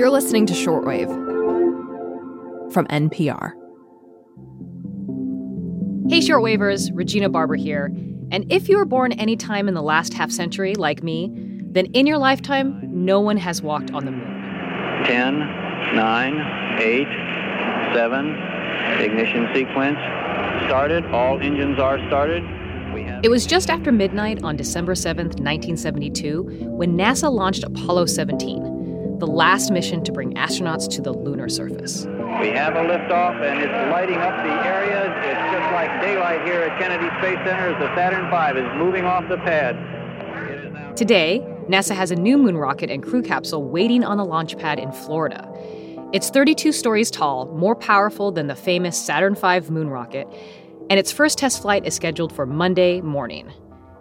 You're listening to Shortwave from NPR. Hey, Shortwavers, Regina Barber here. And if you were born anytime in the last half century, like me, then in your lifetime, no one has walked on the moon. 10, 9, 8, 7, ignition sequence started. All engines are started. It was just after midnight on December 7th, 1972, when NASA launched Apollo 17, the last mission to bring astronauts to the lunar surface. We have a liftoff, and it's lighting up the area. It's just like daylight here at Kennedy Space Center as the Saturn V is moving off the pad. Today, NASA has a new moon rocket and crew capsule waiting on the launch pad in Florida. It's 32 stories tall, more powerful than the famous Saturn V moon rocket, and its first test flight is scheduled for Monday morning.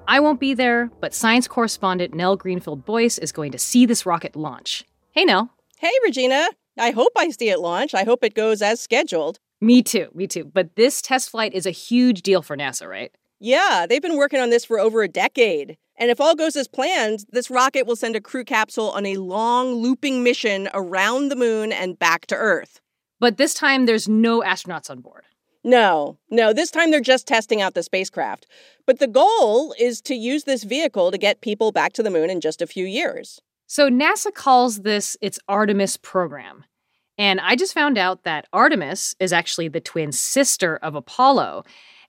I won't be there, but science correspondent Nell Greenfield Boyce is going to see this rocket launch. Hey, Nell. Hey, Regina. I hope I see it launch. I hope it goes as scheduled. Me too, me too. But this test flight is a huge deal for NASA, right? Yeah, they've been working on this for over a decade. And if all goes as planned, this rocket will send a crew capsule on a long looping mission around the moon and back to Earth. But this time there's no astronauts on board. No, no, this time they're just testing out the spacecraft. But the goal is to use this vehicle to get people back to the moon in just a few years. So NASA calls this its Artemis program. And I just found out that Artemis is actually the twin sister of Apollo.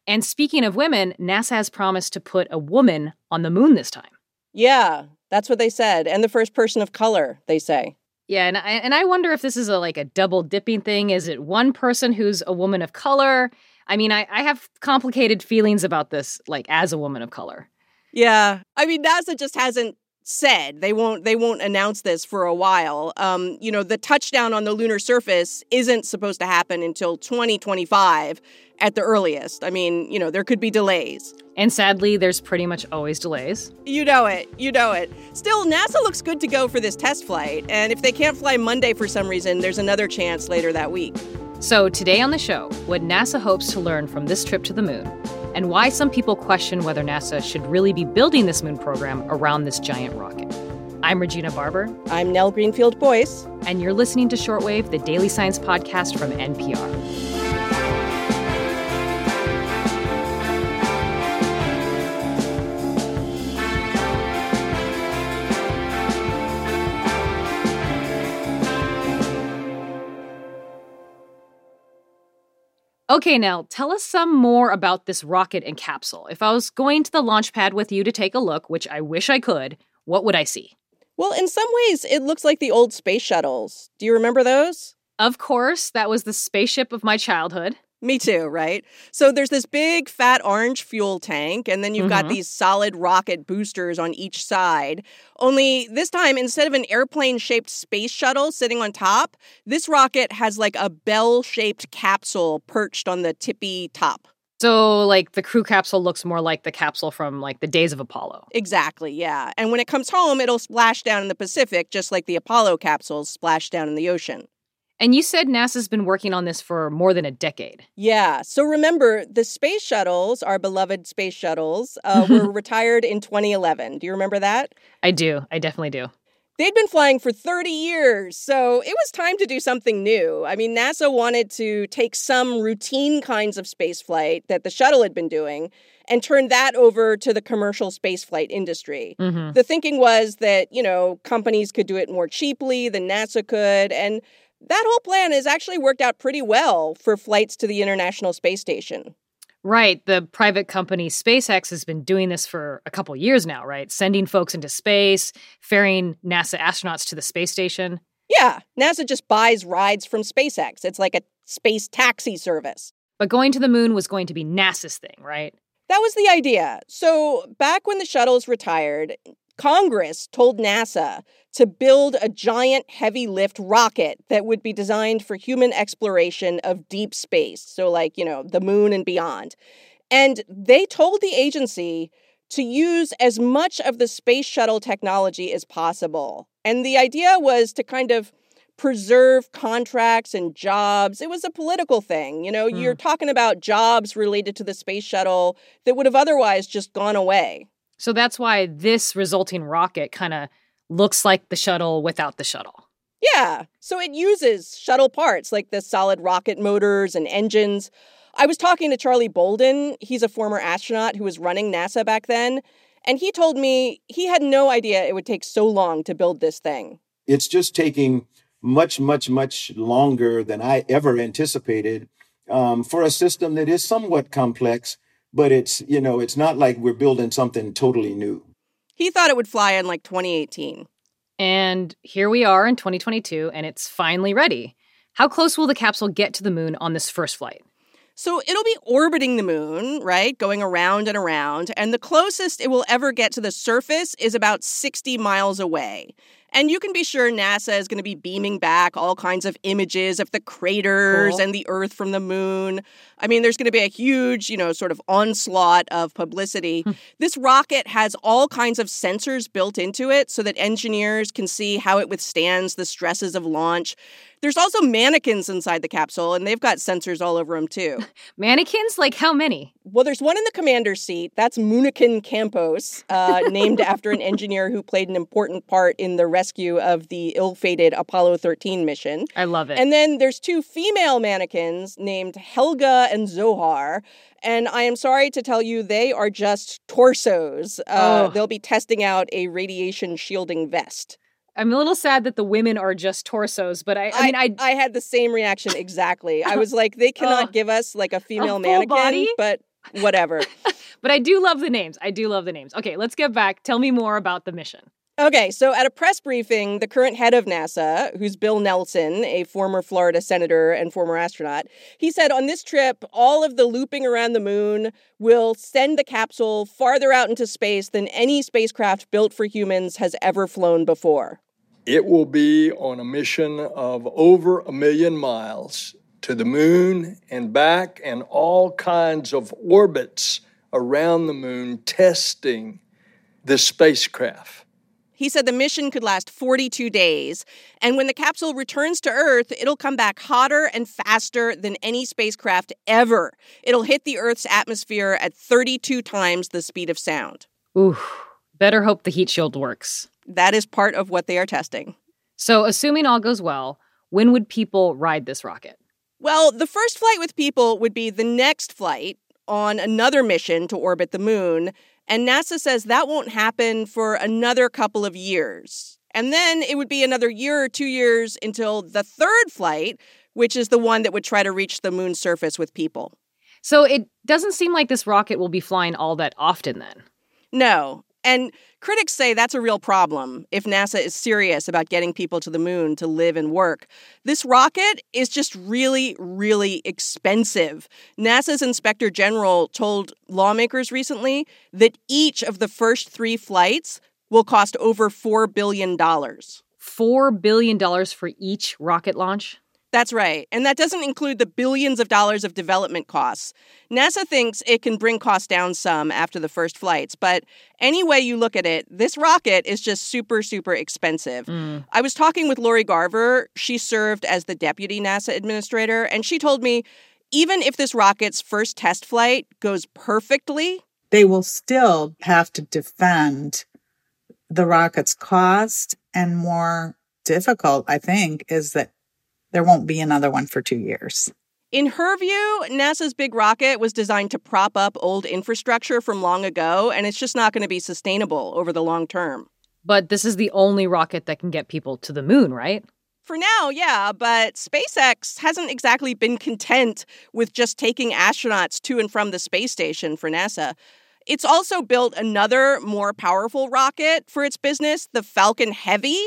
And speaking of women, NASA has promised to put a woman on the moon this time. Yeah, that's what they said. And the first person of color, they say. Yeah, and I, and I wonder if this is a like a double dipping thing. Is it one person who's a woman of color? I mean, I, I have complicated feelings about this, like as a woman of color. Yeah, I mean, NASA just hasn't said they won't they won't announce this for a while um, you know the touchdown on the lunar surface isn't supposed to happen until 2025 at the earliest. I mean you know there could be delays. And sadly there's pretty much always delays. You know it you know it. Still nasa looks good to go for this test flight and if they can't fly monday for some reason there's another chance later that week. So today on the show what nasa hopes to learn from this trip to the moon and why some people question whether NASA should really be building this moon program around this giant rocket. I'm Regina Barber. I'm Nell Greenfield Boyce. And you're listening to Shortwave, the daily science podcast from NPR. Okay, now tell us some more about this rocket and capsule. If I was going to the launch pad with you to take a look, which I wish I could, what would I see? Well, in some ways, it looks like the old space shuttles. Do you remember those? Of course, that was the spaceship of my childhood. Me too, right? So there's this big fat orange fuel tank, and then you've mm-hmm. got these solid rocket boosters on each side. Only this time, instead of an airplane shaped space shuttle sitting on top, this rocket has like a bell shaped capsule perched on the tippy top. So, like, the crew capsule looks more like the capsule from, like, the days of Apollo. Exactly, yeah. And when it comes home, it'll splash down in the Pacific, just like the Apollo capsules splash down in the ocean. And you said NASA's been working on this for more than a decade. Yeah. So remember, the space shuttles, our beloved space shuttles, uh, were retired in 2011. Do you remember that? I do. I definitely do. They'd been flying for 30 years, so it was time to do something new. I mean, NASA wanted to take some routine kinds of spaceflight that the shuttle had been doing and turn that over to the commercial spaceflight industry. Mm-hmm. The thinking was that, you know, companies could do it more cheaply than NASA could, and that whole plan has actually worked out pretty well for flights to the International Space Station. Right. The private company SpaceX has been doing this for a couple years now, right? Sending folks into space, ferrying NASA astronauts to the space station. Yeah. NASA just buys rides from SpaceX. It's like a space taxi service. But going to the moon was going to be NASA's thing, right? That was the idea. So, back when the shuttles retired, Congress told NASA to build a giant heavy lift rocket that would be designed for human exploration of deep space. So, like, you know, the moon and beyond. And they told the agency to use as much of the space shuttle technology as possible. And the idea was to kind of preserve contracts and jobs. It was a political thing. You know, mm. you're talking about jobs related to the space shuttle that would have otherwise just gone away. So that's why this resulting rocket kind of looks like the shuttle without the shuttle. Yeah. So it uses shuttle parts like the solid rocket motors and engines. I was talking to Charlie Bolden. He's a former astronaut who was running NASA back then. And he told me he had no idea it would take so long to build this thing. It's just taking much, much, much longer than I ever anticipated um, for a system that is somewhat complex, but it's, you know, it's not like we're building something totally new. He thought it would fly in like 2018. And here we are in 2022, and it's finally ready. How close will the capsule get to the moon on this first flight? So it'll be orbiting the moon, right? Going around and around. And the closest it will ever get to the surface is about 60 miles away. And you can be sure NASA is going to be beaming back all kinds of images of the craters cool. and the Earth from the moon. I mean, there's going to be a huge, you know, sort of onslaught of publicity. Hmm. this rocket has all kinds of sensors built into it so that engineers can see how it withstands the stresses of launch. There's also mannequins inside the capsule, and they've got sensors all over them too. mannequins? Like how many? Well, there's one in the commander's seat. That's Moonikin Campos, uh, named after an engineer who played an important part in the rescue of the ill-fated Apollo 13 mission. I love it. And then there's two female mannequins named Helga and Zohar. And I am sorry to tell you, they are just torsos. Uh, oh. They'll be testing out a radiation shielding vest. I'm a little sad that the women are just torsos, but I, I, I mean, I, I had the same reaction exactly. I was like, they cannot uh, give us like a female a mannequin, body? but whatever. but I do love the names. I do love the names. Okay, let's get back. Tell me more about the mission. Okay, so at a press briefing, the current head of NASA, who's Bill Nelson, a former Florida senator and former astronaut, he said on this trip, all of the looping around the moon will send the capsule farther out into space than any spacecraft built for humans has ever flown before. It will be on a mission of over a million miles to the moon and back, and all kinds of orbits around the moon testing the spacecraft. He said the mission could last 42 days. And when the capsule returns to Earth, it'll come back hotter and faster than any spacecraft ever. It'll hit the Earth's atmosphere at 32 times the speed of sound. Ooh, better hope the heat shield works. That is part of what they are testing. So, assuming all goes well, when would people ride this rocket? Well, the first flight with people would be the next flight on another mission to orbit the moon. And NASA says that won't happen for another couple of years. And then it would be another year or two years until the third flight, which is the one that would try to reach the moon's surface with people. So it doesn't seem like this rocket will be flying all that often then. No. And critics say that's a real problem if NASA is serious about getting people to the moon to live and work. This rocket is just really, really expensive. NASA's inspector general told lawmakers recently that each of the first three flights will cost over $4 billion. $4 billion for each rocket launch? That's right. And that doesn't include the billions of dollars of development costs. NASA thinks it can bring costs down some after the first flights, but any way you look at it, this rocket is just super, super expensive. Mm. I was talking with Lori Garver. She served as the deputy NASA administrator, and she told me even if this rocket's first test flight goes perfectly, they will still have to defend the rocket's cost and more difficult, I think, is that there won't be another one for two years. In her view, NASA's big rocket was designed to prop up old infrastructure from long ago, and it's just not going to be sustainable over the long term. But this is the only rocket that can get people to the moon, right? For now, yeah, but SpaceX hasn't exactly been content with just taking astronauts to and from the space station for NASA. It's also built another more powerful rocket for its business, the Falcon Heavy,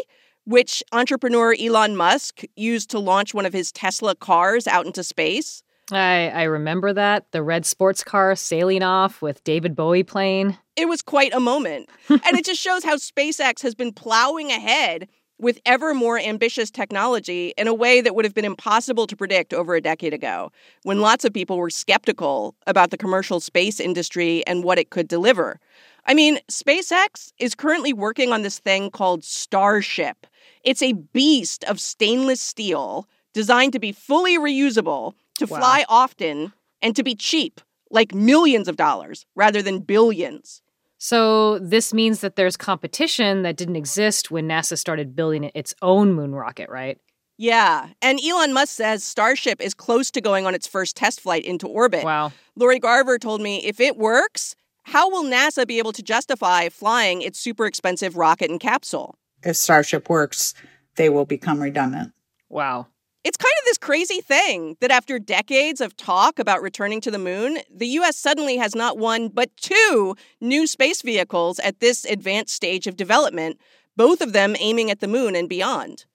which entrepreneur Elon Musk used to launch one of his Tesla cars out into space. I, I remember that. The red sports car sailing off with David Bowie playing. It was quite a moment. and it just shows how SpaceX has been plowing ahead with ever more ambitious technology in a way that would have been impossible to predict over a decade ago, when lots of people were skeptical about the commercial space industry and what it could deliver. I mean, SpaceX is currently working on this thing called Starship, it's a beast of stainless steel designed to be fully reusable, to wow. fly often, and to be cheap, like millions of dollars rather than billions. So, this means that there's competition that didn't exist when NASA started building its own moon rocket, right? Yeah. And Elon Musk says Starship is close to going on its first test flight into orbit. Wow. Lori Garver told me if it works, how will NASA be able to justify flying its super expensive rocket and capsule? If Starship works, they will become redundant. Wow. It's kind of this crazy thing that after decades of talk about returning to the moon, the US suddenly has not one, but two new space vehicles at this advanced stage of development, both of them aiming at the moon and beyond.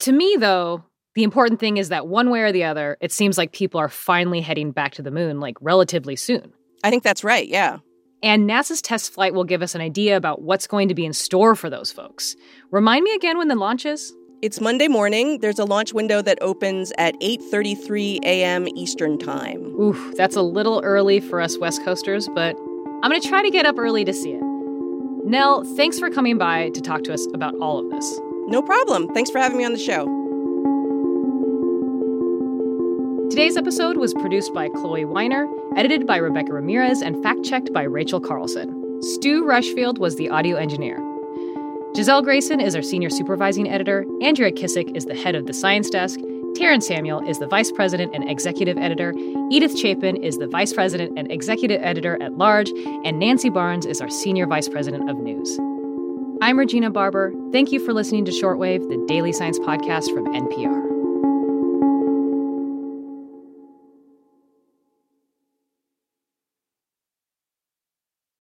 To me, though, the important thing is that one way or the other, it seems like people are finally heading back to the moon, like relatively soon. I think that's right, yeah. And NASA's test flight will give us an idea about what's going to be in store for those folks. Remind me again when the launch is? It's Monday morning. There's a launch window that opens at 8:33 a.m. Eastern Time. Oof, that's a little early for us West Coasters, but I'm going to try to get up early to see it. Nell, thanks for coming by to talk to us about all of this. No problem. Thanks for having me on the show. Today's episode was produced by Chloe Weiner, edited by Rebecca Ramirez, and fact checked by Rachel Carlson. Stu Rushfield was the audio engineer. Giselle Grayson is our senior supervising editor. Andrea Kissack is the head of the science desk. Terence Samuel is the vice president and executive editor. Edith Chapin is the vice president and executive editor at large. And Nancy Barnes is our senior vice president of news. I'm Regina Barber. Thank you for listening to Shortwave, the daily science podcast from NPR.